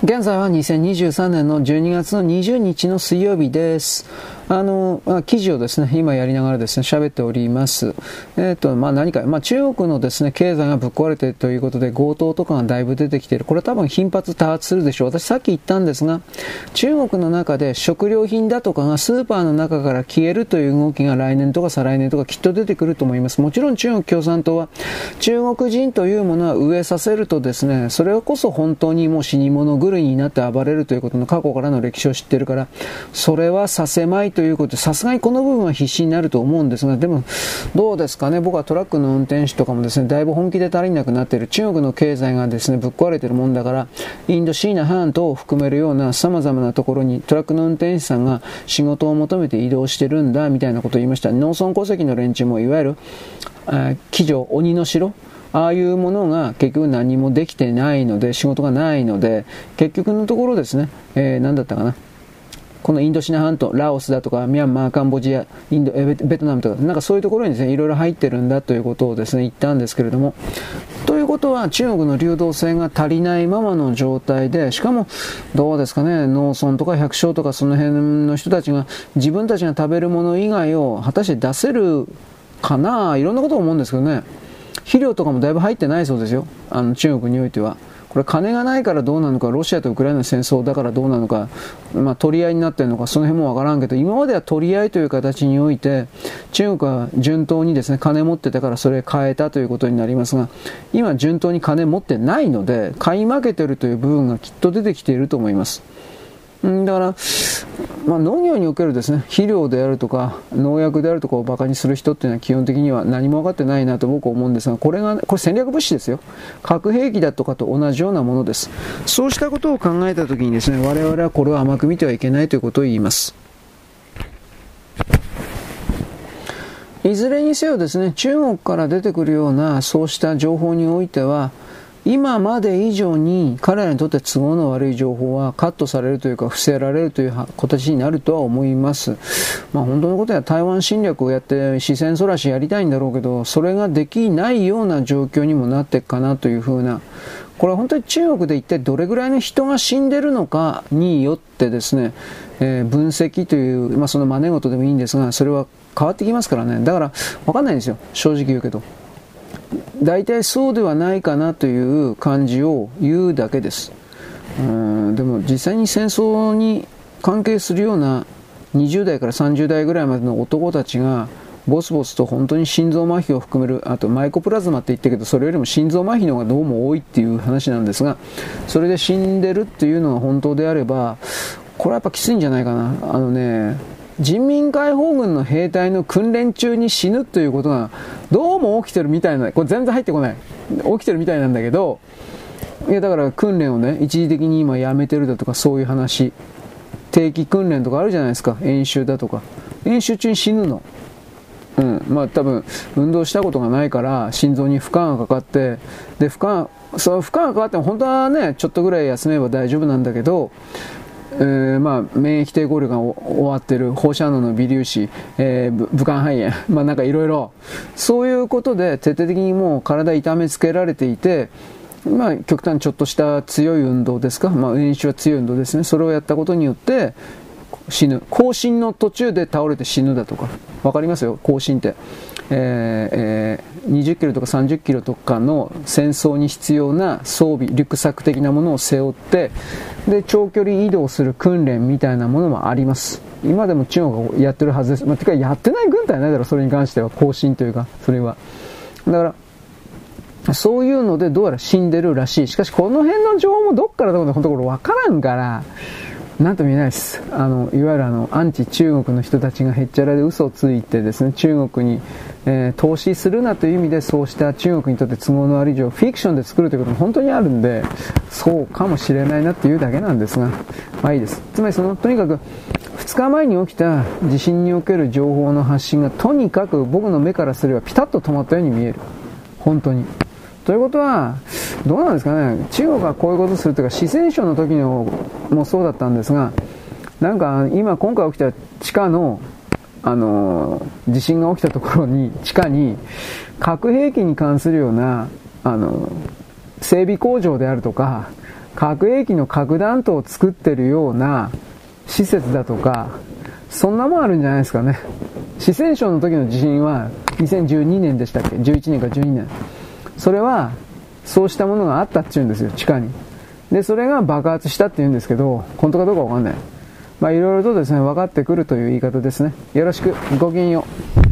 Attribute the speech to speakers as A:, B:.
A: 現在は2023年の12月の20日の水曜日です。あの、まあ、記事をですね、今やりながらですね、喋っております。えっ、ー、と、まあ、何か、まあ、中国のですね、経済がぶっ壊れているということで、強盗とかがだいぶ出てきている。これは多分頻発多発するでしょう。私さっき言ったんですが、中国の中で食料品だとかがスーパーの中から消えるという動きが来年とか再来年とかきっと出てくると思います。もちろん中国共産党は、中国人というものは飢えさせるとですね、それこそ本当にもう死に物狂いになって暴れるということの過去からの歴史を知ってるから、それはさせまいということで、さすがにこの部分は必死になると思うんですが、でも、どうですかね、僕はトラックの運転手とかもですね、だいぶ本気で足りなくなっている。中国の経済がですね、ぶっ壊れているもんだから、インドシーナ半島を含めるような様々なところにトラックの運転手さんが仕事を求めて移動してるんだ、みたいなことを言いました。農村戸籍の連中もいわゆる、騎乗、鬼の城ああいうものが結局何もできてないので、仕事がないので、結局のところですね、えー、何だったかな。このインドシナ半島、ラオスだとか、ミャンマー、カンボジア、インド、ベトナムとか、なんかそういうところにですね、いろいろ入ってるんだということをですね、言ったんですけれども、ということは中国の流動性が足りないままの状態で、しかも、どうですかね、農村とか百姓とかその辺の人たちが自分たちが食べるもの以外を果たして出せるかないろんなことを思うんですけどね。肥料とかもだいぶ入ってないそうですよ。あの中国においては。これ金がないからどうなのか、ロシアとウクライナの戦争だからどうなのか、まあ、取り合いになってるのか、その辺もわからんけど、今までは取り合いという形において、中国は順当にですね、金持ってたからそれ変えたということになりますが、今順当に金持ってないので、買い負けてるという部分がきっと出てきていると思います。だから、まあ、農業におけるですね肥料であるとか農薬であるとかをバカにする人っていうのは基本的には何も分かってないなと僕は思うんですがこれがこれ戦略物資ですよ。核兵器だとかと同じようなものです。そうしたことを考えた時にですね我々はこれを甘く見てはいけないということを言います。いずれにせよですね中国から出てくるようなそうした情報においては今まで以上に彼らにとって都合の悪い情報はカットされるというか伏せられるという形になるとは思います。まあ本当のことは台湾侵略をやって視線そらしやりたいんだろうけど、それができないような状況にもなっていくかなというふうな、これは本当に中国で一体どれぐらいの人が死んでるのかによってですね、えー、分析という、まあその真似事でもいいんですが、それは変わってきますからね。だからわかんないんですよ。正直言うけど。大体そうではないかなという感じを言うだけです。うんでも実際に戦争に関係するような20代から30代ぐらいまでの男たちがボスボスと本当に心臓麻痺を含める、あとマイコプラズマって言ったけど、それよりも心臓麻痺の方がどうも多いっていう話なんですが、それで死んでるっていうのが本当であれば、これはやっぱきついんじゃないかな。あのね、人民解放軍の兵隊の訓練中に死ぬということがどうも起きてるみたいな、これ全然入ってこない。起きてるみたいなんだけど、いやだから訓練をね、一時的に今やめてるだとかそういう話、定期訓練とかあるじゃないですか、演習だとか。演習中に死ぬの。うん、まあ多分運動したことがないから心臓に負荷がかかってで負荷その負荷がかかっても本当はねちょっとぐらい休めば大丈夫なんだけどえー、まあ、免疫抵抗力が終わってる放射能の微粒子、えー、武漢肺炎、まあなんかいろいろ、そういうことで徹底的にもう体痛めつけられていて、まあ極端ちょっとした強い運動ですか、まあ練習は強い運動ですね、それをやったことによって、死ぬ。更新の途中で倒れて死ぬだとか。わかりますよ、更新って。えーえー、20キロとか30キロとかの戦争に必要な装備、リュックサック的なものを背負って、で、長距離移動する訓練みたいなものもあります。今でも中国がやってるはずです。まあ、てか、やってない軍隊はないだろ、それに関しては。更新というか、それは。だから、そういうのでどうやら死んでるらしい。しかし、この辺の情報もどっからどこで本当これわからんから、なんとも言えないです。あの、いわゆるあの、アンチ中国の人たちがへっちゃらで嘘をついてですね、中国に、えー、投資するなという意味でそうした中国にとって都合の悪い情報、フィクションで作るということも本当にあるんで、そうかもしれないなっていうだけなんですが、まあいいです。つまりその、とにかく、2日前に起きた地震における情報の発信がとにかく僕の目からすればピタッと止まったように見える。本当に。ということは、どうなんですかね、中国がこういうことするというか、四川省の時のもそうだったんですが、なんか今、今回起きた地下の、あの、地震が起きたところに、地下に、核兵器に関するような、あの、整備工場であるとか、核兵器の核弾頭を作ってるような施設だとか、そんなもんあるんじゃないですかね。四川省の時の地震は2012年でしたっけ ?11 年か12年。それは、そうしたものがあったって言うんですよ、地下に。で、それが爆発したって言うんですけど、本当かどうかわかんない。まあ、いろいろとですね、分かってくるという言い方ですね。よろしく、ごきげんよう。